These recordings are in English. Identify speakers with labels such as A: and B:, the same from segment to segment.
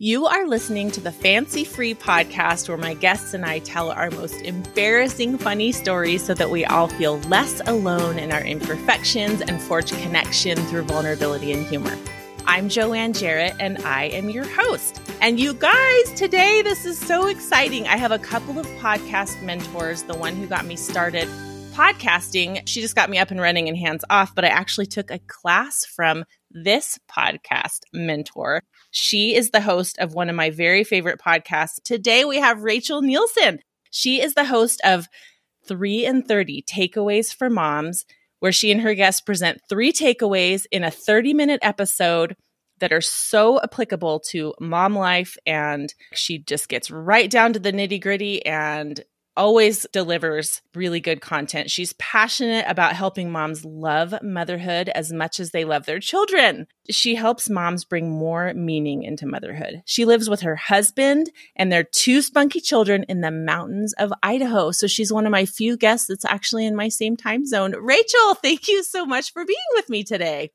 A: You are listening to the Fancy Free podcast where my guests and I tell our most embarrassing funny stories so that we all feel less alone in our imperfections and forge connection through vulnerability and humor. I'm Joanne Jarrett and I am your host. And you guys, today this is so exciting. I have a couple of podcast mentors, the one who got me started podcasting. She just got me up and running and hands off, but I actually took a class from this podcast mentor. She is the host of one of my very favorite podcasts. Today we have Rachel Nielsen. She is the host of 3 and 30 Takeaways for Moms, where she and her guests present three takeaways in a 30 minute episode that are so applicable to mom life. And she just gets right down to the nitty gritty and always delivers really good content. She's passionate about helping moms love motherhood as much as they love their children. She helps moms bring more meaning into motherhood. She lives with her husband and their two spunky children in the mountains of Idaho. So she's one of my few guests that's actually in my same time zone. Rachel, thank you so much for being with me today.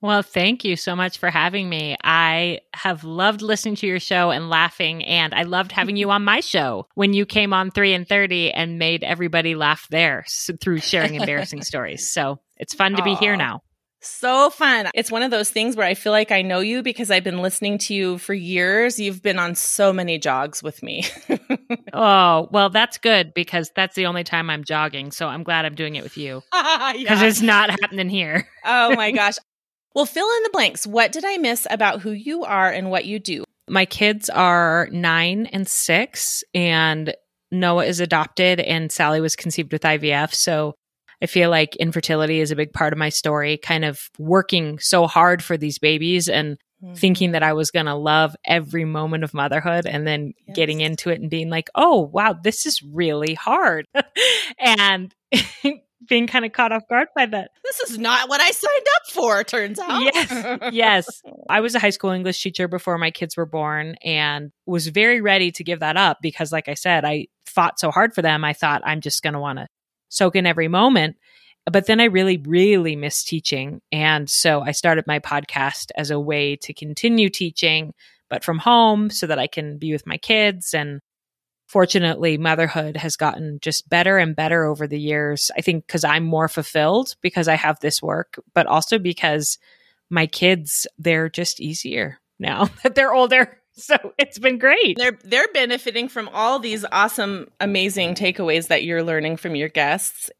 B: Well, thank you so much for having me. I have loved listening to your show and laughing, and I loved having you on my show when you came on 3 and 30 and made everybody laugh there through sharing embarrassing stories. So it's fun to be here now.
A: So fun. It's one of those things where I feel like I know you because I've been listening to you for years. You've been on so many jogs with me.
B: oh, well, that's good because that's the only time I'm jogging. So I'm glad I'm doing it with you because yeah. it's not happening here.
A: oh my gosh. Well, fill in the blanks. What did I miss about who you are and what you do?
B: My kids are nine and six, and Noah is adopted, and Sally was conceived with IVF. So I feel like infertility is a big part of my story, kind of working so hard for these babies and mm-hmm. thinking that I was going to love every moment of motherhood and then yes. getting into it and being like, oh, wow, this is really hard. and being kind of caught off guard by that.
A: This is not what I signed up for, turns out.
B: Yes. yes. I was a high school English teacher before my kids were born and was very ready to give that up because, like I said, I fought so hard for them. I thought I'm just going to want to soak in every moment. But then I really, really missed teaching. And so I started my podcast as a way to continue teaching, but from home so that I can be with my kids and fortunately motherhood has gotten just better and better over the years. I think because i'm more fulfilled because i have this work but also because my kids they're just easier now that they're older. So it's been great.
A: They're they're benefiting from all these awesome amazing takeaways that you're learning from your guests.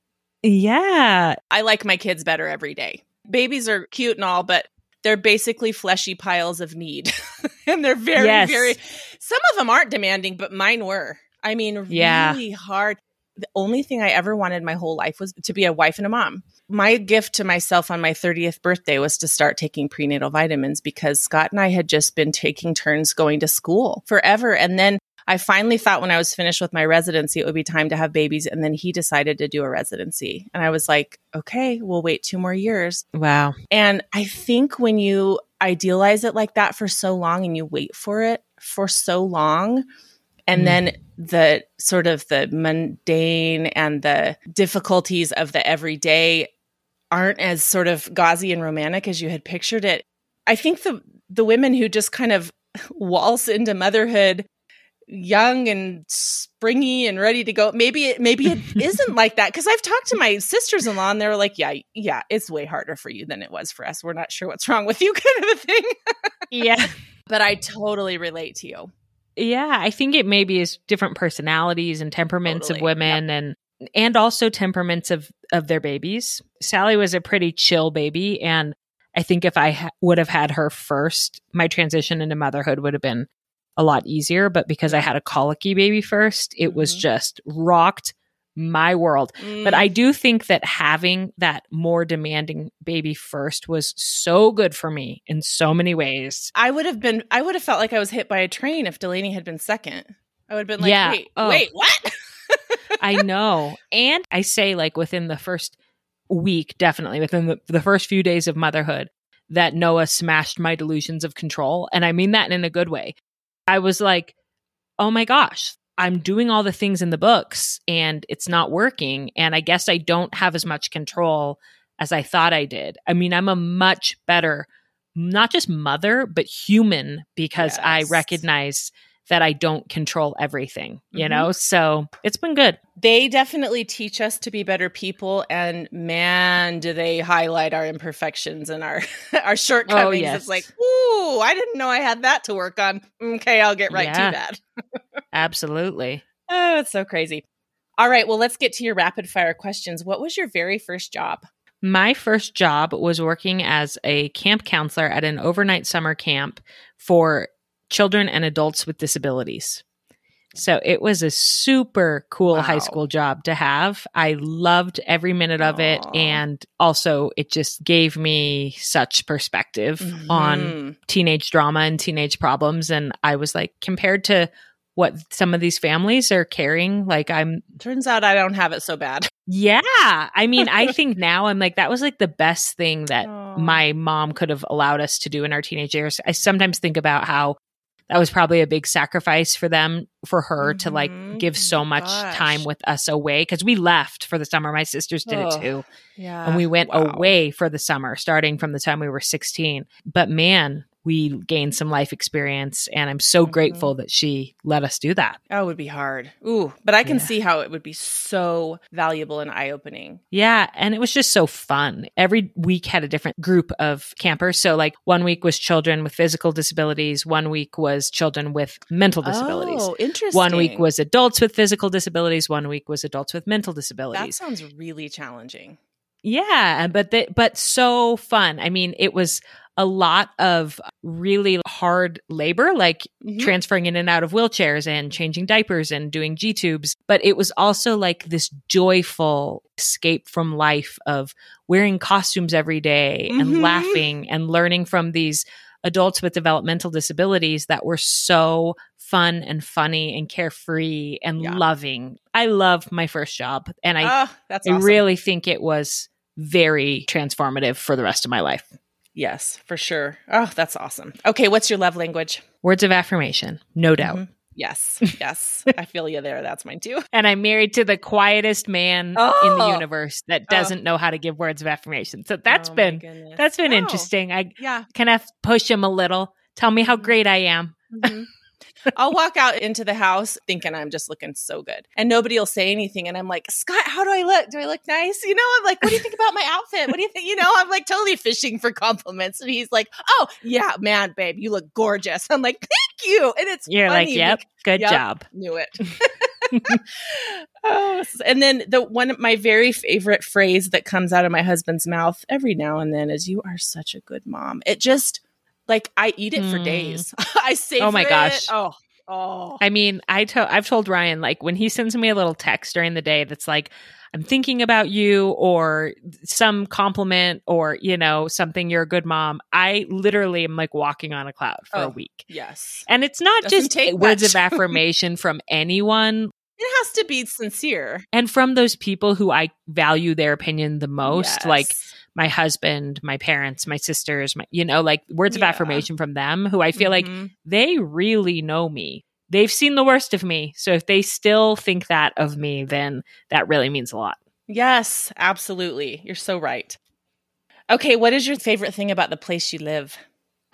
B: Yeah.
A: I like my kids better every day. Babies are cute and all but they're basically fleshy piles of need. and they're very, yes. very, some of them aren't demanding, but mine were. I mean, yeah. really hard. The only thing I ever wanted my whole life was to be a wife and a mom. My gift to myself on my 30th birthday was to start taking prenatal vitamins because Scott and I had just been taking turns going to school forever. And then I finally thought when I was finished with my residency, it would be time to have babies. And then he decided to do a residency. And I was like, okay, we'll wait two more years.
B: Wow.
A: And I think when you idealize it like that for so long and you wait for it for so long, and mm. then the sort of the mundane and the difficulties of the everyday aren't as sort of gauzy and romantic as you had pictured it. I think the the women who just kind of waltz into motherhood young and springy and ready to go. Maybe it maybe it isn't like that because I've talked to my sisters-in-law and they're like, "Yeah, yeah, it's way harder for you than it was for us. We're not sure what's wrong with you," kind of a thing.
B: yeah,
A: but I totally relate to you.
B: Yeah, I think it maybe is different personalities and temperaments totally. of women yep. and and also temperaments of of their babies. Sally was a pretty chill baby and I think if I ha- would have had her first, my transition into motherhood would have been a lot easier. But because I had a colicky baby first, it was mm-hmm. just rocked my world. Mm. But I do think that having that more demanding baby first was so good for me in so many ways.
A: I would have been, I would have felt like I was hit by a train if Delaney had been second. I would have been like, yeah. wait, oh. wait, what?
B: I know. And I say, like, within the first week, definitely within the, the first few days of motherhood, that Noah smashed my delusions of control. And I mean that in a good way. I was like, oh my gosh, I'm doing all the things in the books and it's not working. And I guess I don't have as much control as I thought I did. I mean, I'm a much better not just mother, but human because I recognize that I don't control everything, you
A: Mhm.
B: know? So it's been good.
A: They definitely teach us to be better people, and man, do they highlight our imperfections and our our shortcomings.
B: Oh, yes.
A: It's like, ooh, I didn't know I had that to work on. Okay, I'll get right
B: Yeah.
A: to that.
B: Absolutely.
A: Oh, it's so crazy. All right, well, let's get to your rapid fire questions. What was your very first job?
B: My first job was working as a camp counselor at an overnight summer camp for children and adults with disabilities. So it was a super cool
A: Wow.
B: high school job to have. I loved every minute of it. And also, it just gave me such perspective on
A: Mhm.
B: teenage drama and teenage problems. And I was like, compared to what some of these families are carrying, like, I'm
A: Turns out I don't have it so bad.
B: yeah. I mean, I think now I'm like, that was like the best thing that
A: Aw.
B: my mom could have allowed us to do in our teenage years. I sometimes think about how that was probably a big sacrifice for them, for her to
A: Mhm.
B: like give so much
A: Gosh.
B: time with us away because we left for the summer. My sisters did
A: Ugh.
B: it too.
A: Yeah.
B: And we went
A: Wow.
B: away for the summer, starting from the time we were 16. But man, we gained some life experience. And I'm so
A: Mhm.
B: grateful that she let us do that.
A: Oh, it would be hard. Ooh, but I can
B: Yeah.
A: see how it would be so valuable and eye opening.
B: Yeah, and it was just so fun. Every week had a different group of campers. So like one week was children with physical disabilities, one week was children with mental disabilities.
A: Oh, interesting.
B: One week was adults with physical disabilities, one week was adults with mental disabilities that
A: sounds really challenging.
B: yeah, but the, but so fun. I mean, it was a lot of really hard labor like
A: Mhm.
B: transferring in and out of wheelchairs and changing diapers and doing G tubes. But it was also like this joyful escape from life of wearing costumes every day
A: Mhm.
B: and laughing and learning from these adults with developmental disabilities that were so fun and funny and carefree and
A: Yeah.
B: loving. I love my first job and I,
A: Ah, that's
B: I really think it was very transformative for the rest of my life.
A: Yes, for sure. Oh, that's awesome. Okay, what's your love language?
B: Words of affirmation, no doubt.
A: Mhm. Yes, yes. I feel you there. That's mine too.
B: and I'm married to the quietest man in the
A: Oh.
B: universe that
A: Oh.
B: doesn't know how to give words of affirmation. So that's
A: Oh,
B: been that's been
A: Oh,
B: interesting. I
A: Yeah.
B: kind of push him a little. Tell me how
A: Mhm.
B: great I am.
A: Mhm. I'll walk out into the house thinking I'm just looking so good. And nobody will say anything. And I'm like, Scott, how do I look? Do I look nice? You know, I'm like, what do you think about my outfit? What do you think? You know, I'm like totally fishing for compliments. And he's like, oh, yeah, man, babe, you look gorgeous. I'm like, thank you. And it's
B: You're like,
A: funny
B: yep, good
A: Yep.
B: job.
A: knew it. oh, and then the one of my very favorite phrase that comes out of my husband's mouth every now and then is "You are such a good mom." It just like I eat it for
B: Mm.
A: days. I savor
B: Oh my
A: it.
B: gosh.
A: Oh, oh.
B: I mean, I to- I've told Ryan like when he sends me a little text during the day that's like I'm thinking about you or some compliment or you know something you're a good mom. I literally am like walking on a cloud for a
A: Oh.
B: week.
A: yes,
B: And it's not
A: Doesn't
B: just words of affirmation from anyone
A: it has to be sincere.
B: and from those people who I value their opinion the most, like
A: Yes.
B: My husband, my parents, my sisters, my you know, like words of
A: Yeah.
B: affirmation from them who I feel like
A: Mhm.
B: they really know me. They've seen the worst of me. So if they still think that of me, then that really means a lot.
A: yes, absolutely. You're so right. Okay, what is your favorite thing about the place you live?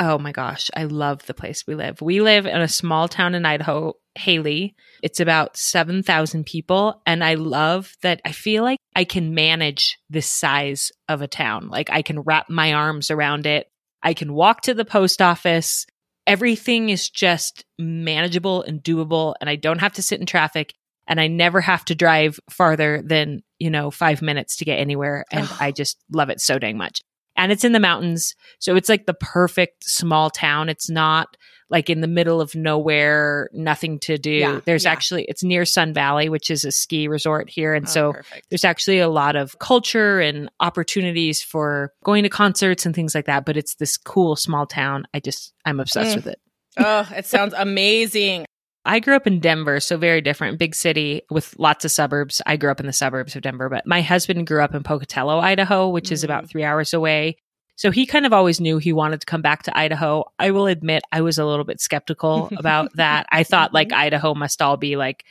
B: Oh my gosh, I love the place we live. We live in a small town in Idaho, Hailey. It's about 7,000 people. And I love that I feel like I can manage this size of a town. Like I can wrap my arms around it. I can walk to the post office. Everything is just manageable and doable. And I don't have to sit in traffic. And I never have to drive farther than, you know, five minutes to get anywhere. And I just love it so dang much and it's in the mountains. So it's like the perfect small town. It's not like in the middle of nowhere, nothing to do.
A: Yeah,
B: there's
A: yeah.
B: actually, it's near Sun Valley, which is a ski resort here. And
A: Oh,
B: so
A: perfect.
B: there's actually a lot of culture and opportunities for going to concerts and things like that. But it's this cool small town. I just, I'm obsessed
A: Mm.
B: with it.
A: oh, it sounds amazing.
B: I grew up in Denver, so very different, big city with lots of suburbs. I grew up in the suburbs of Denver, but my husband grew up in Pocatello, Idaho, which is
A: Mhm.
B: about three hours away. So he kind of always knew he wanted to come back to Idaho. I will admit I was a little bit skeptical about that. I thought like Idaho must all be like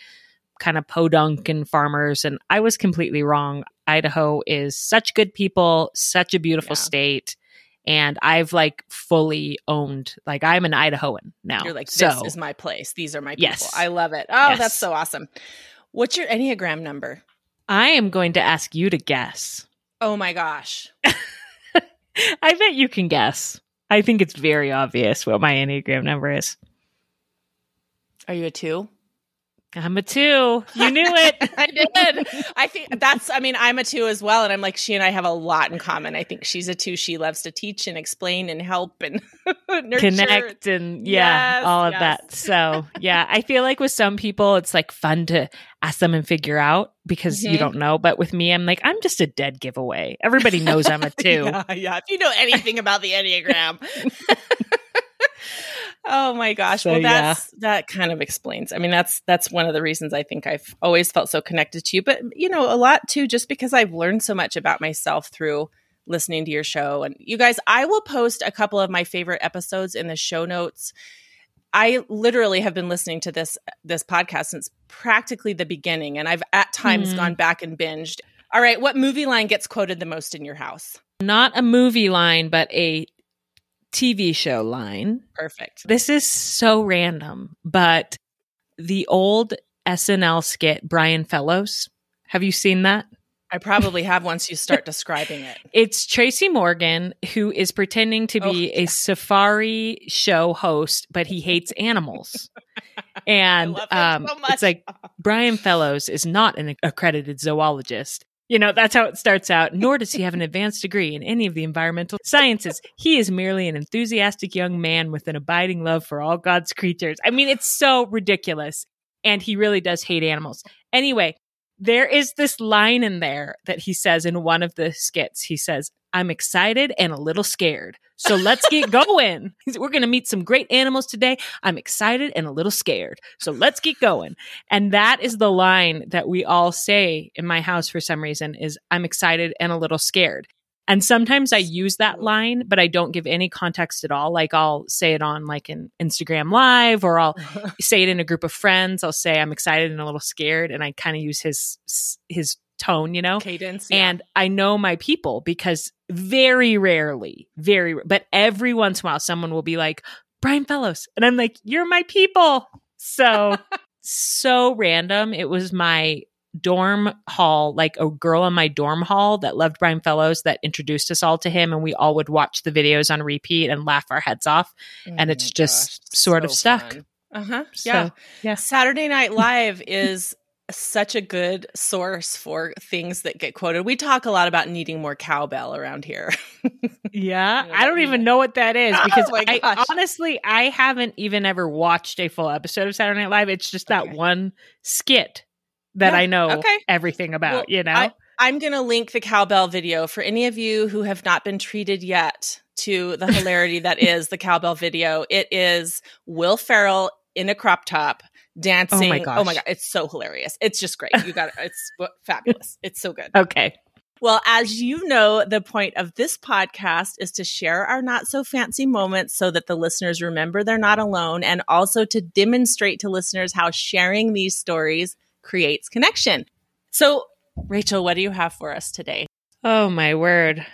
B: kind of podunk and farmers, and I was completely wrong. Idaho is such good people, such a beautiful
A: Yeah.
B: state. And I've like fully owned, like I'm an Idahoan now.
A: You're like, this
B: so,
A: is my place. These are my people.
B: Yes.
A: I love it. Oh,
B: Yes.
A: that's so awesome. What's your Enneagram number?
B: I am going to ask you to guess.
A: Oh my gosh.
B: I bet you can guess. I think it's very obvious what my Enneagram number is.
A: Are you a two?
B: I'm a two. You knew it.
A: I did. I think that's, I mean, I'm a two as well. And I'm like, she and I have a lot in common. I think she's a two. She loves to teach and explain and help and nurture.
B: connect and yeah,
A: Yes,
B: all of
A: yes.
B: that. So, yeah, I feel like with some people it's like fun to ask them and figure out because
A: Mhm.
B: you don't know. But with me, I'm like, I'm just a dead giveaway. Everybody knows I'm a two.
A: yeah, yeah. If you know anything about the Enneagram. Oh my gosh.
B: So,
A: well,
B: yeah.
A: that kind of explains. I mean, that's that's one of the reasons I think I've always felt so connected to you. But you know, a lot too, just because I've learned so much about myself through listening to your show. And you guys, I will post a couple of my favorite episodes in the show notes. I literally have been listening to this this podcast since practically the beginning, and I've at times
B: Mhm.
A: gone back and binged. All right, what movie line gets quoted the most in your house?
B: Not a movie line, but a TV show line.
A: Perfect.
B: This is so random, but the old SNL skit, Brian Fellows. Have you seen that?
A: I probably have once you start describing it.
B: It's Tracy Morgan who is pretending to be
A: Oh, yeah.
B: a safari show host, but he hates animals. and um,
A: so
B: it's like Brian Fellows is not an accredited zoologist. You know, that's how it starts out. Nor does he have an advanced degree in any of the environmental sciences. He is merely an enthusiastic young man with an abiding love for all God's creatures. I mean, it's so ridiculous. And he really does hate animals. Anyway, there is this line in there that he says in one of the skits. He says, I'm excited and a little scared. So let's get going. We're going to meet some great animals today. I'm excited and a little scared. So let's get going. And that is the line that we all say in my house for some reason is I'm excited and a little scared. And sometimes I use that line, but I don't give any context at all. Like I'll say it on like an Instagram live or I'll say it in a group of friends. I'll say I'm excited and a little scared and I kind of use his his tone, you know?
A: Cadence. yeah.
B: And I know my people because very rarely, very, but every once in a while, someone will be like, Brian Fellows. And I'm like, you're my people. So, so random. It was my dorm hall, like a girl in my dorm hall that loved Brian Fellows that introduced us all to him. And we all would watch the videos on repeat and laugh our heads off. and it's
A: Oh
B: just sort of stuck.
A: Uh huh.
B: So,
A: Yeah.
B: yeah.
A: Saturday Night Live is such a good source for things that get quoted. We talk a lot about needing more cowbell around here.
B: Yeah, I don't even know what that is
A: Oh
B: because
A: my
B: I honestly I haven't even ever watched a full episode of Saturday Night Live. It's just that
A: Okay.
B: one skit that
A: Yeah,
B: I know
A: okay.
B: everything about.
A: Well,
B: you know,
A: I- I'm going to link the cowbell video for any of you who have not been treated yet to the hilarity that is the cowbell video. It is Will Ferrell in a crop top Oh dancing. Oh my
B: gosh.
A: god, it's so hilarious. It's just great. You got it. It's fabulous. It's so good.
B: okay.
A: Well, as you know, the point of this podcast is to share our not so fancy moments so that the listeners remember they're not alone and also to demonstrate to listeners how sharing these stories creates connection. So, Rachel, what do you have for us today?
B: Oh my word!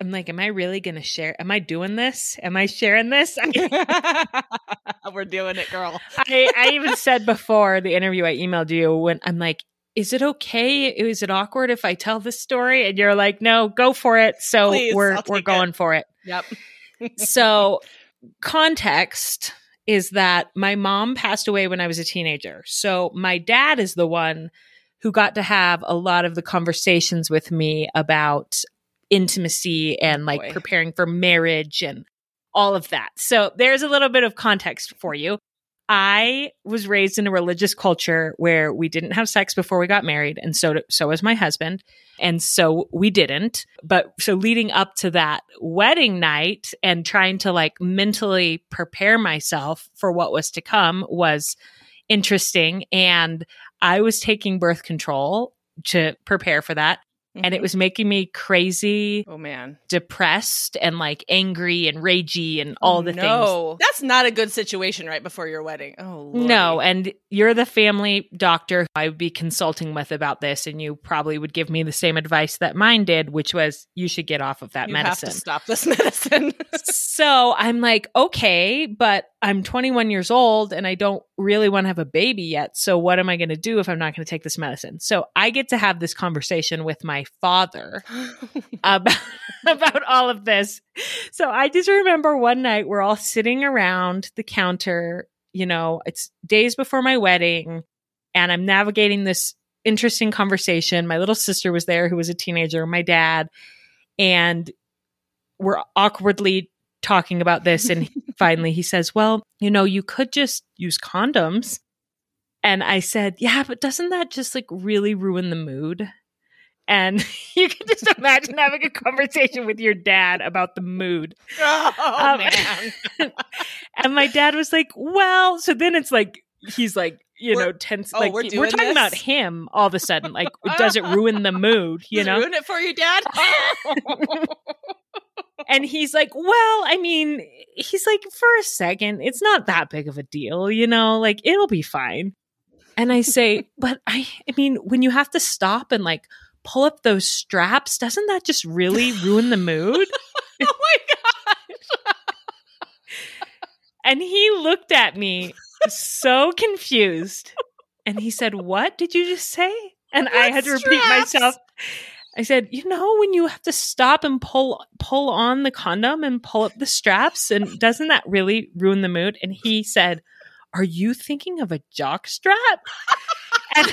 B: I'm like, am I really going to share? Am I doing this? Am I sharing this?
A: We're doing it, girl.
B: I, I even said before the interview I emailed you when I'm like, is it okay? Is it awkward if I tell this story? And you're like, no, go for it. So
A: Please,
B: we're we're going for it.
A: Yep.
B: so context is that my mom passed away when I was a teenager. So my dad is the one who got to have a lot of the conversations with me about intimacy and like
A: Boy.
B: preparing for marriage and all of that. So there's a little bit of context for you. I was raised in a religious culture where we didn't have sex before we got married, and so so was my husband, and so we didn't. But so leading up to that wedding night and trying to like mentally prepare myself for what was to come was interesting, and I was taking birth control to prepare for that. and it mm-hmm. was making me crazy,
A: Oh man.
B: depressed, and like angry and ragey and all the things.
A: no. That's not a good situation right before your wedding. Oh Lordy.
B: No, and you're the family doctor I would be consulting with about this, and you probably would give me the same advice that mine did, which was you should get off of that
A: you
B: medicine.
A: have to stop this medicine.
B: so I'm like, okay, but I'm 21 years old and I don't really want to have a baby yet. So what am I going to do if I'm not going to take this medicine? So I get to have this conversation with my father about, about all of this. So I just remember one night we're all sitting around the counter, you know, it's days before my wedding and I'm navigating this interesting conversation. My little sister was there who was a teenager, my dad, and we're awkwardly talking about this and finally he says, "Well, you know, you could just use condoms." And I said, "Yeah, but doesn't that just like really ruin the mood?" And you can just imagine having a conversation with your dad about the mood.
A: oh
B: Um,
A: man.
B: And my dad was like, "Well," so then it's like he's like, you
A: We're-
B: know, tense.
A: oh,
B: like
A: we're
B: we're, talking about him all of a sudden. Like, does it ruin the mood? You
A: Does
B: know?
A: ruin it for you, Dad?
B: And he's like, well, I mean, he's like, for a second, it's not that big of a deal, you know, like it'll be fine. And I say, but I, I mean, when you have to stop and like pull up those straps, doesn't that just really ruin the mood?
A: oh my god.
B: And he looked at me so confused. And he said, What did you just say? And I had to repeat myself. I said, you know, when you have to stop and pull pull on the condom and pull up the straps, and doesn't that really ruin the mood? And he said, Are you thinking of a jock strap? and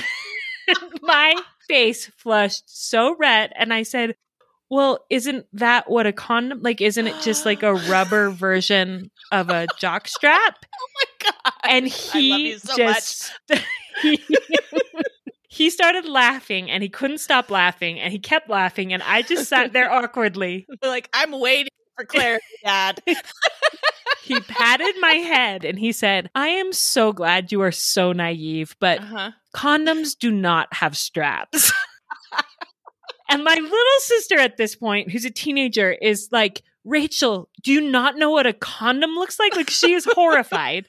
B: my face flushed so red, and I said, Well, isn't that what a condom like? Isn't it just like a rubber version of a jock strap?
A: Oh my god.
B: And he
A: so
B: just he, he started laughing and he couldn't stop laughing and he kept laughing and I just sat there awkwardly.
A: Like I'm waiting for clarity, Dad.
B: He patted my head and he said, "I am so glad you are so naive, but
A: Uh-huh.
B: condoms do not have straps." and my little sister at this point, who's a teenager, is like, "Rachel, do you not know what a condom looks like?" Like she is horrified.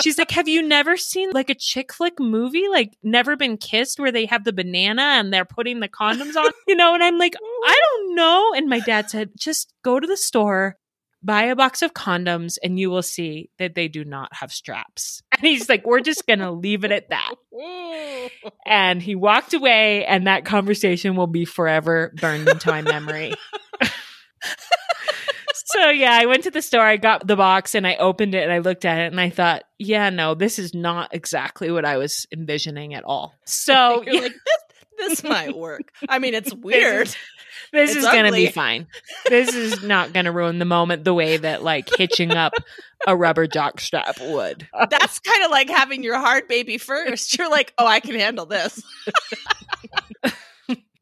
B: She's like, Have you never seen like a chick flick movie, like Never Been Kissed, where they have the banana and they're putting the condoms on? You know, and I'm like, mm-hmm. I don't know. And my dad said, Just go to the store, buy a box of condoms, and you will see that they do not have straps. And he's like, We're just going to leave it at that. And he walked away, and that conversation will be forever burned into my memory. So yeah, I went to the store, I got the box, and I opened it and I looked at it and I thought, yeah, no, this is not exactly what I was envisioning at all. So
A: You're
B: yeah,
A: like, this, this might work. I mean, it's weird.
B: this
A: it's
B: is gonna be fine. This is not gonna ruin the moment the way that like hitching up a rubber jock strap would.
A: That's kind of like having your hard baby first. You're like, oh, I can handle this.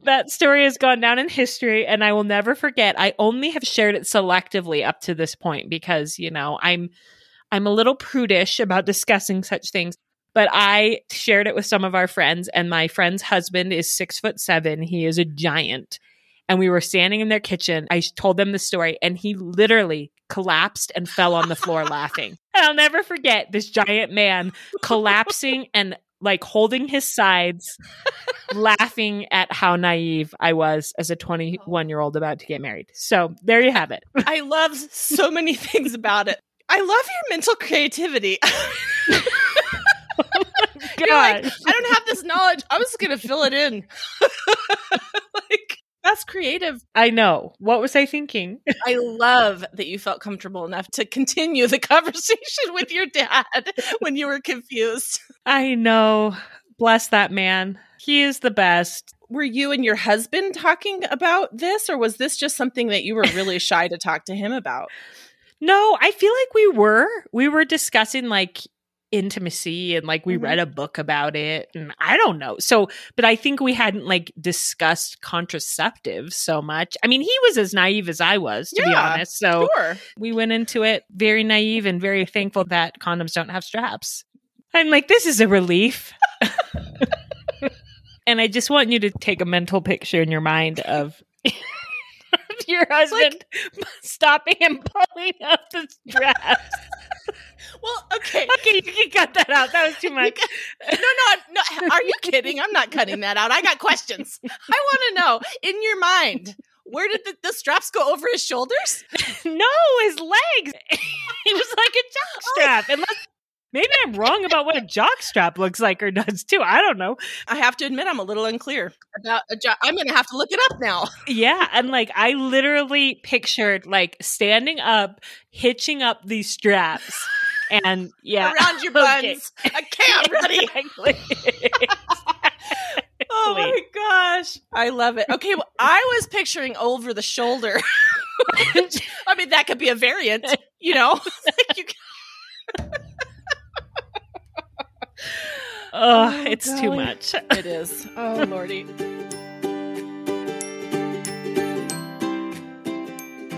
B: That story has gone down in history and I will never forget. I only have shared it selectively up to this point because, you know, I'm I'm a little prudish about discussing such things. But I shared it with some of our friends, and my friend's husband is six foot seven. He is a giant. And we were standing in their kitchen. I told them the story, and he literally collapsed and fell on the floor laughing. And I'll never forget this giant man collapsing and like holding his sides, laughing at how naive I was as a 21 year old about to get married. So there you have it.
A: I love so many things about it. I love your mental creativity. Oh You're like,
B: God.
A: I don't have this knowledge. I was going to fill it in. like, that's creative.
B: I know. What was I thinking?
A: I love that you felt comfortable enough to continue the conversation with your dad when you were confused.
B: I know. Bless that man. He is the best.
A: Were you and your husband talking about this, or was this just something that you were really shy to talk to him about?
B: No, I feel like we were. We were discussing like intimacy and like we
A: Mhm.
B: read a book about it and I don't know. So, but I think we hadn't like discussed contraceptives so much. I mean, he was as naive as I was, to be honest. So,
A: Sure.
B: we went into it very naive and very thankful that condoms don't have straps. I'm like, this is a relief. And I just want you to take a mental picture in your mind of your husband like, stopping and pulling up the dress.
A: Well, okay.
B: Okay, you can cut that out. That was too much.
A: no, no, no. Are you kidding? I'm not cutting that out. I got questions. I want to know in your mind. Where did the, the, straps go over his shoulders?
B: no, his legs. it was like a jock oh. strap. Oh. Unless Maybe I'm wrong about what a jock strap looks like or does too. I don't know.
A: I have to admit, I'm a little unclear about a jock. I'm going to have to look it up now.
B: Yeah. And like, I literally pictured like standing up, hitching up these straps. And yeah,
A: around your buns. Okay. Ready. exactly. oh my gosh, I love it. Okay, well, I was picturing over the shoulder. I mean, that could be a variant, you know.
B: oh, it's too much.
A: It is. Oh, Lordy.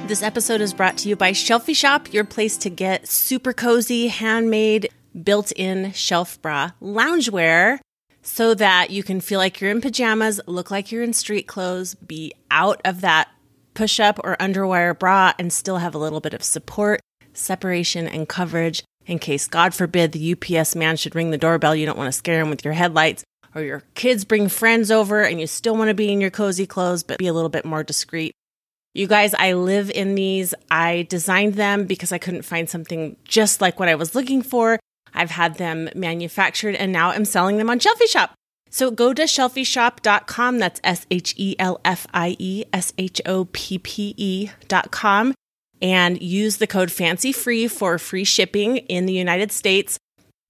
A: This episode is brought to you by Shelfie Shop, your place to get super cozy, handmade, built in shelf bra loungewear so that you can feel like you're in pajamas, look like you're in street clothes, be out of that push up or underwire bra, and still have a little bit of support, separation, and coverage in case, God forbid, the UPS man should ring the doorbell. You don't want to scare him with your headlights, or your kids bring friends over and you still want to be in your cozy clothes, but be a little bit more discreet. You guys, I live in these. I designed them because I couldn't find something just like what I was looking for. I've had them manufactured and now I'm selling them on Shelfie Shop. So go to shelfieshop.com. That's S H E L F I E S H O P P E.com and use the code FANCYFREE for free shipping in the United States.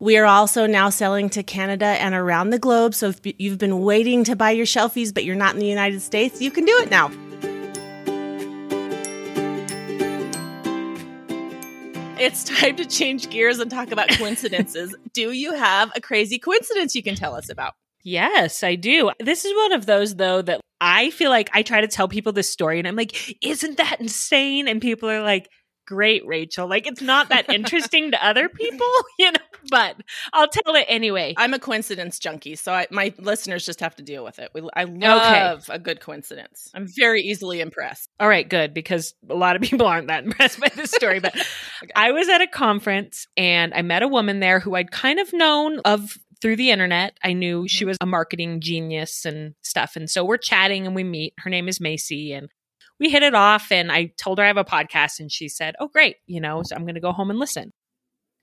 A: We are also now selling to Canada and around the globe. So if you've been waiting to buy your shelfies, but you're not in the United States, you can do it now. It's time to change gears and talk about coincidences. do you have a crazy coincidence you can tell us about?
B: Yes, I do. This is one of those, though, that I feel like I try to tell people this story and I'm like, isn't that insane? And people are like, great, Rachel. Like, it's not that interesting to other people, you know, but I'll tell it anyway.
A: I'm a coincidence junkie, so I, my listeners just have to deal with it. We, I love okay. a good coincidence. I'm very easily impressed.
B: All right, good, because a lot of people aren't that impressed by this story. But okay. I was at a conference and I met a woman there who I'd kind of known of through the internet. I knew she mm-hmm. was a marketing genius and stuff. And so we're chatting and we meet. Her name is Macy and we hit it off. And I told her I have a podcast and she said, Oh, great. You know, so I'm going to go home and listen.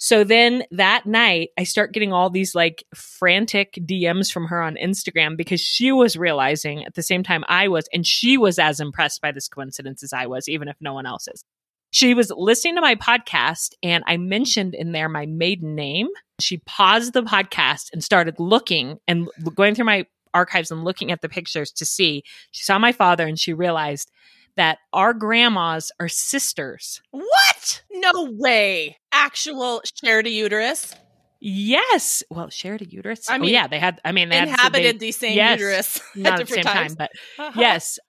B: So then that night, I start getting all these like frantic DMs from her on Instagram because she was realizing at the same time I was, and she was as impressed by this coincidence as I was, even if no one else is. She was listening to my podcast and I mentioned in there my maiden name. She paused the podcast and started looking and going through my archives and looking at the pictures to see. She saw my father and she realized that our grandmas are sisters.
A: What? No way. Actual shared a uterus?
B: Yes. Well, shared a uterus. I oh, mean, oh, yeah, they had. I mean, they
A: inhabited
B: had,
A: they, the same yes, uterus
B: not at the same times. time, but uh-huh. yes,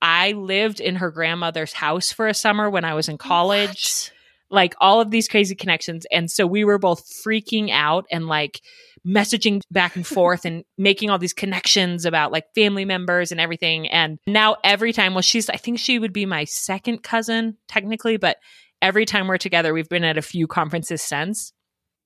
B: I lived in her grandmother's house for a summer when I was in college. What? Like all of these crazy connections. And so we were both freaking out and like messaging back and forth and making all these connections about like family members and everything. And now every time, well, she's, I think she would be my second cousin technically, but every time we're together, we've been at a few conferences since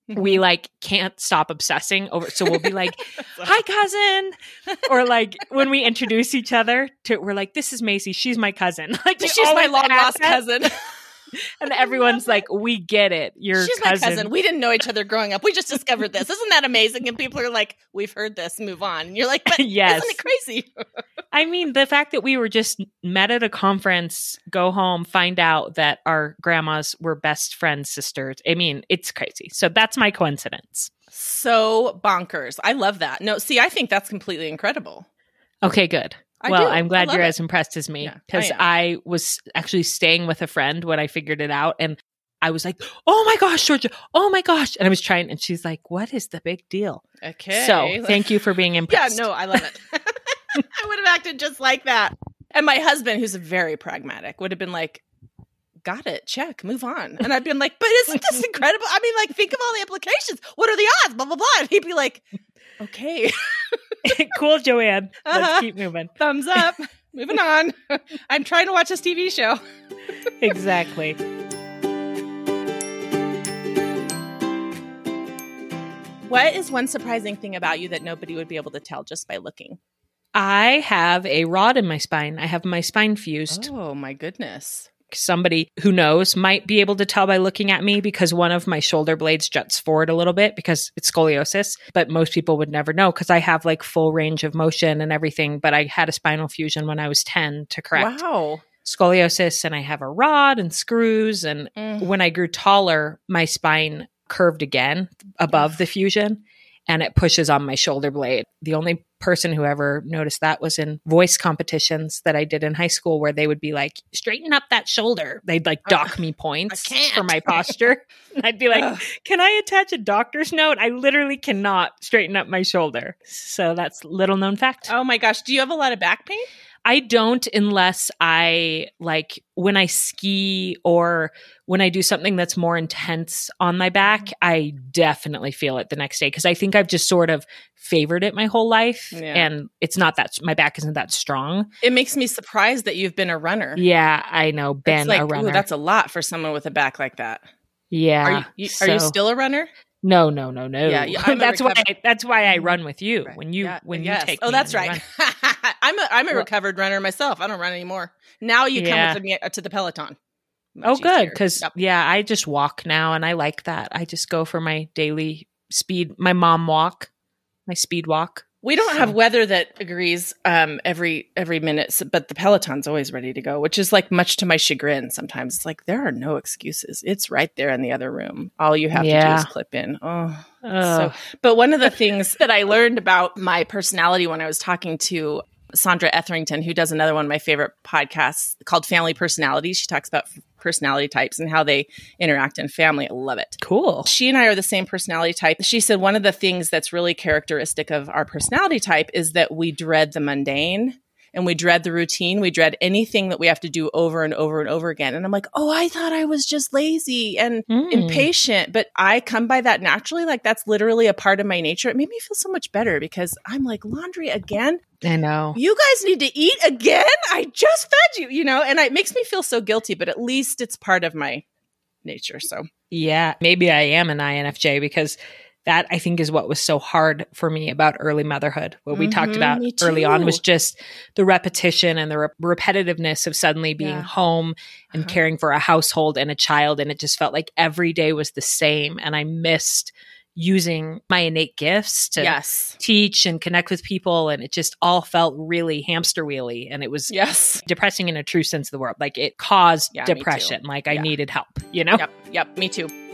B: we mm-hmm. like can't stop obsessing over so we'll be like hi cousin! Or like when we introduce each other to we're like this is macy. She's my cousin. Like
A: she's my long lost cousin
B: and everyone's like, "We get it. You're
A: she's
B: cousin.
A: my cousin. We didn't know each other growing up. We just discovered this. Isn't that amazing?" And people are like, "We've heard this. Move on." And you're like, "But yes. isn't it crazy?"
B: I mean, the fact that we were just met at a conference, go home, find out that our grandmas were best friends, sisters. I mean, it's crazy. So that's my coincidence.
A: So bonkers. I love that. No, see, I think that's completely incredible.
B: Okay, good. I well, do. I'm glad you're it. as impressed as me because yeah, I, I, was actually staying with a friend when I figured it out. And I was like, oh my gosh, Georgia. Oh my gosh. And I was trying, and she's like, what is the big deal?
A: Okay.
B: So thank you for being impressed.
A: yeah, no, I love it. I would have acted just like that. And my husband, who's very pragmatic, would have been like, got it, check, move on. And I'd been like, but isn't this incredible? I mean, like, think of all the implications. What are the odds? Blah, blah, blah. And he'd be like, okay.
B: cool, Joanne. Let's
A: Uh-huh.
B: keep moving.
A: Thumbs up. Moving on. I'm trying to watch this TV show.
B: Exactly.
A: What is one surprising thing about you that nobody would be able to tell just by looking?
B: I have a rod in my spine. I have my spine fused.
A: Oh my goodness.
B: Somebody who knows might be able to tell by looking at me because one of my shoulder blades juts forward a little bit because it's scoliosis, but most people would never know because I have like full range of motion and everything. But I had a spinal fusion when I was 10 to correct
A: Wow.
B: scoliosis, and I have a rod and screws. And
A: Mm.
B: when I grew taller, my spine curved again above the fusion and it pushes on my shoulder blade. The only person who ever noticed that was in voice competitions that I did in high school where they would be like, straighten up that shoulder. They'd like dock me points for my posture. I'd be like,
A: Ugh.
B: can I attach a doctor's note? I literally cannot straighten up my shoulder. So that's little known fact.
A: Oh my gosh. Do you have a lot of back pain?
B: I don't unless I like when I ski or when I do something that's more intense on my back, mm-hmm. I definitely feel it the next day because I think I've just sort of favored it my whole life
A: Yeah.
B: and it's not that my back isn't that strong.
A: It makes me surprised that you've been a runner.
B: Yeah, I know. Been
A: like,
B: a
A: ooh,
B: runner.
A: that's a lot for someone with a back like that.
B: yeah.
A: Are you, you are you still a runner?
B: No, no, no, no.
A: Yeah, yeah,
B: that's why. I, that's why I run with you
A: Right.
B: when you
A: Yeah,
B: when
A: yes.
B: you take.
A: Oh, that's right. I'm a I'm a
B: Well-
A: recovered runner myself. I don't run anymore. Now you
B: Yeah.
A: come with me uh, to the Peloton.
B: Oh,
A: Much
B: good. Because
A: Yep.
B: yeah, I just walk now, and I like that. I just go for my daily speed, my mom walk, my speed walk.
A: We don't
B: so-
A: have weather that agrees um, every every minute, but the Peloton's always ready to go, which is like much to my chagrin. Sometimes it's like there are no excuses. It's right there in the other room. All you have to do is clip in. Oh,
B: Ugh.
A: But one of the things that I learned about my personality when I was talking to Sandra Etherington, who does another one of my favorite podcasts called Family Personalities, she talks about personality types and how they interact in family. I love it.
B: cool.
A: She and I are the same personality type. She said one of the things that's really characteristic of our personality type is that we dread the mundane and we dread the routine. We dread anything that we have to do over and over and over again. And I'm like, oh, I thought I was just lazy and
B: Mm.
A: impatient, but I come by that naturally. Like that's literally a part of my nature. It made me feel so much better because I'm like, laundry again?
B: I know.
A: You guys need to eat again? I just fed you, you know? And it makes me feel so guilty, but at least it's part of my nature. So
B: Yeah, maybe I am an INFJ because that I think is what was so hard for me about early motherhood. What we talked
A: Mhm,
B: about early on was just the repetition and the re- repetitiveness of suddenly being
A: Yeah.
B: home and
A: Uh-huh.
B: caring for a household and a child. And it just felt like every day was the same. And I missed using my innate gifts to
A: yes.
B: teach and connect with people. And it just all felt really hamster wheely. And it was
A: Yes.
B: depressing in a true sense of the word. Like it caused
A: Yeah,
B: depression. Like I
A: Yeah.
B: needed help, you know?
A: Yep. Yep. Me too.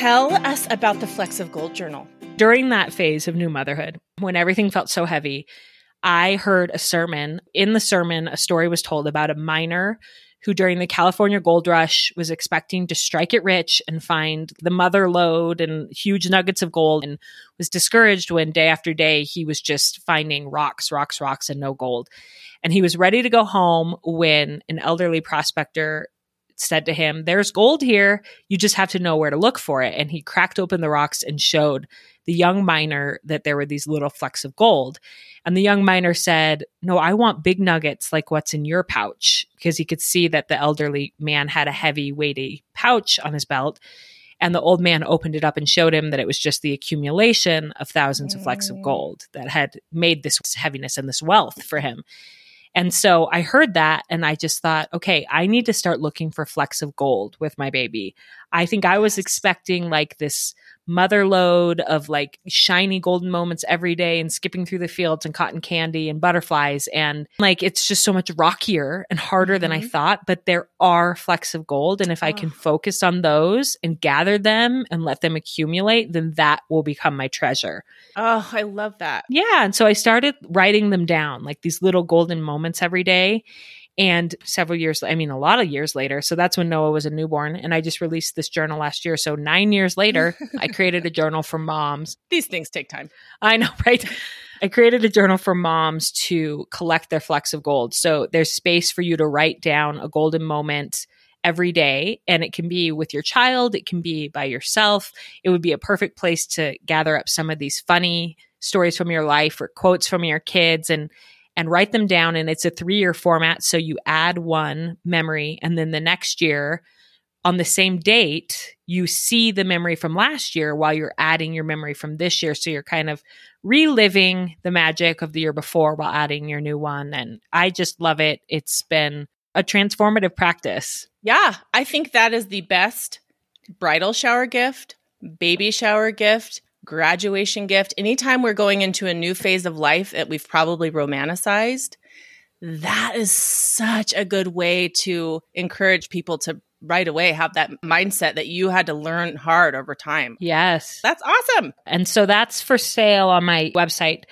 A: Tell us about the Flecks of Gold Journal.
B: during that phase of new motherhood, when everything felt so heavy, I heard a sermon. In the sermon, a story was told about a miner who, during the California gold rush, was expecting to strike it rich and find the mother lode and huge nuggets of gold, and was discouraged when day after day he was just finding rocks, rocks, rocks, and no gold. And he was ready to go home when an elderly prospector said to him, There's gold here. You just have to know where to look for it. And he cracked open the rocks and showed the young miner that there were these little flecks of gold. And the young miner said, No, I want big nuggets like what's in your pouch, because he could see that the elderly man had a heavy, weighty pouch on his belt. And the old man opened it up and showed him that it was just the accumulation of thousands of flecks of
A: Mm.
B: gold that had made this heaviness and this wealth for him. And so I heard that and I just thought, okay, I need to start looking for flecks of gold with my baby. I think I was expecting like this mother lode of like shiny golden moments every day and skipping through the fields and cotton candy and butterflies. And like it's just so much rockier and harder than I
A: Mhm.
B: thought. But there are flecks of gold. And if I can
A: Oh.
B: focus on those and gather them and let them accumulate, then that will become my treasure.
A: Oh, I love that.
B: Yeah. And so I started writing them down, like these little golden moments every day. And several years, I mean, a lot of years later. So that's when Noah was a newborn. And I just released this journal last year. So nine years later, I created a journal for moms.
A: These things take time.
B: I know, right? I created a journal for moms to collect their flecks of gold. So there's space for you to write down a golden moment every day. And it can be with your child, it can be by yourself. It would be a perfect place to gather up some of these funny stories from your life or quotes from your kids and and write them down and it's a 3-year format so you add one memory and then the next year on the same date you see the memory from last year while you're adding your memory from this year. So you're kind of reliving the magic of the year before while adding your new one and I just love it. It's been a transformative practice.
A: Yeah, I think that is the best bridal shower gift, baby shower gift, graduation gift. Anytime we're going into a new phase of life that we've probably romanticized, that is such a good way to encourage people to right away have that mindset that you had to learn hard over time.
B: Yes.
A: That's awesome.
B: And so that's for sale on my website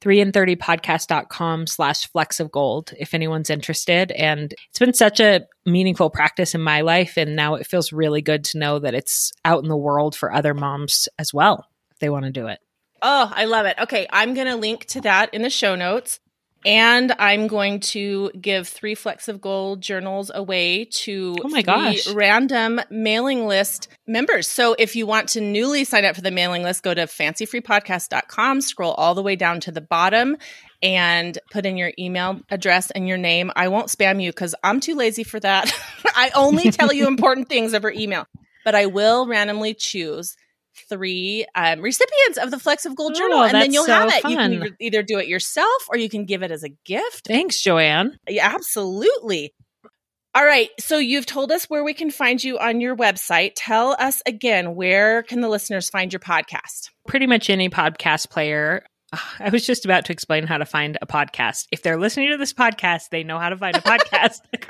B: 3 and 30 podcast.com slash flecks of gold if anyone's interested. And it's been such a meaningful practice in my life. And now it feels really good to know that it's out in the world for other moms as well they want to do it.
A: Oh, I love it. Okay, I'm going to link to that in the show notes. And I'm going to give three Flecks of Gold journals away to
B: oh my gosh.
A: random mailing list members. So if you want to newly sign up for the mailing list, go to fancyfreepodcast.com, scroll all the way down to the bottom and put in your email address and your name. I won't spam you because I'm too lazy for that. I only tell you important things over email, but I will randomly choose three um, recipients of the Flecks of Gold oh, Journal, and then you'll so have it. Fun. You can either do it yourself or you can give it as a gift.
B: Thanks, Joanne.
A: Yeah, absolutely. All right, so you've told us where we can find you on your website. Tell us again where can the listeners find your podcast?
B: Pretty much any podcast player. I was just about to explain how to find a podcast. If they're listening to this podcast, they know how to find a podcast. um,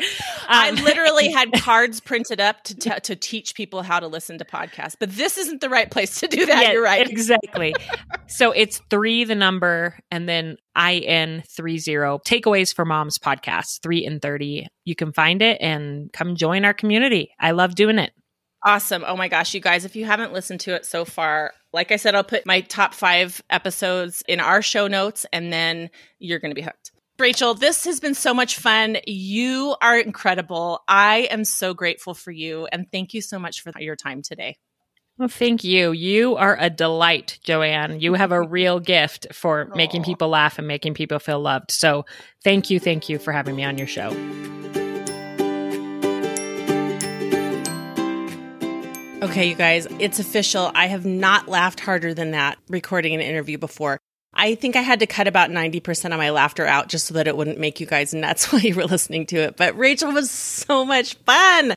A: I literally had cards printed up to t- to teach people how to listen to podcasts, but this isn't the right place to do that. Yeah, You're right.
B: Exactly. so it's three, the number, and then IN three zero takeaways for moms podcast, three and 30. You can find it and come join our community. I love doing it.
A: Awesome. Oh my gosh, you guys, if you haven't listened to it so far, like I said, I'll put my top five episodes in our show notes and then you're going to be hooked. Rachel, this has been so much fun. You are incredible. I am so grateful for you. And thank you so much for your time today.
B: Well, thank you. You are a delight, Joanne. You have a real gift for making people laugh and making people feel loved. So thank you. Thank you for having me on your show.
A: Okay, you guys, it's official. I have not laughed harder than that recording an interview before. I think I had to cut about 90% of my laughter out just so that it wouldn't make you guys nuts while you were listening to it. But Rachel was so much fun.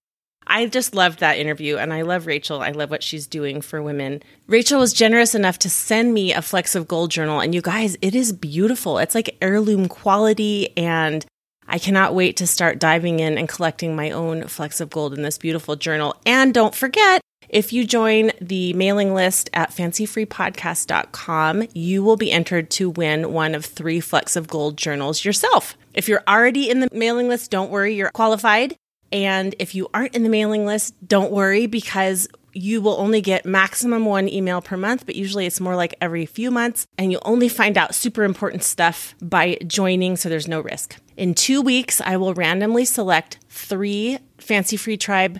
A: I just loved that interview and I love Rachel. I love what she's doing for women. Rachel was generous enough to send me a Flecks of Gold journal. And you guys, it is beautiful. It's like heirloom quality and I cannot wait to start diving in and collecting my own Flecks of Gold in this beautiful journal. And don't forget, if you join the mailing list at fancyfreepodcast.com, you will be entered to win one of three Flecks of Gold journals yourself. If you're already in the mailing list, don't worry, you're qualified. And if you aren't in the mailing list, don't worry because you will only get maximum one email per month, but usually it's more like every few months. And you'll only find out super important stuff by joining, so there's no risk. In two weeks, I will randomly select three Fancy Free Tribe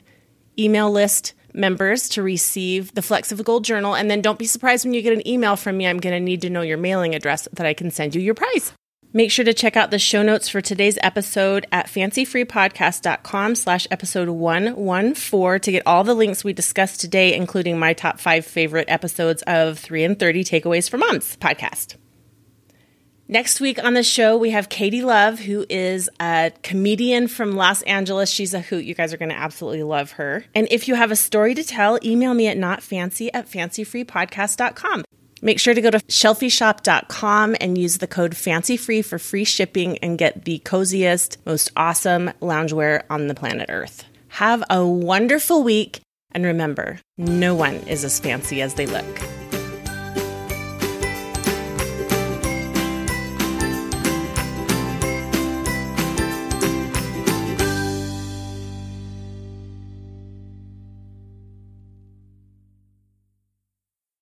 A: email list members to receive the Flecks of Gold Journal. And then don't be surprised when you get an email from me. I'm going to need to know your mailing address that I can send you your prize. Make sure to check out the show notes for today's episode at fancyfreepodcast.com slash episode 114 to get all the links we discussed today, including my top five favorite episodes of 3 and 30 Takeaways for Moms podcast. Next week on the show, we have Katie Love, who is a comedian from Los Angeles. She's a hoot. You guys are going to absolutely love her. And if you have a story to tell, email me at notfancy at fancyfreepodcast.com. Make sure to go to shelfyshop.com and use the code FANCYFREE for free shipping and get the coziest, most awesome loungewear on the planet Earth. Have a wonderful week. And remember, no one is as fancy as they look.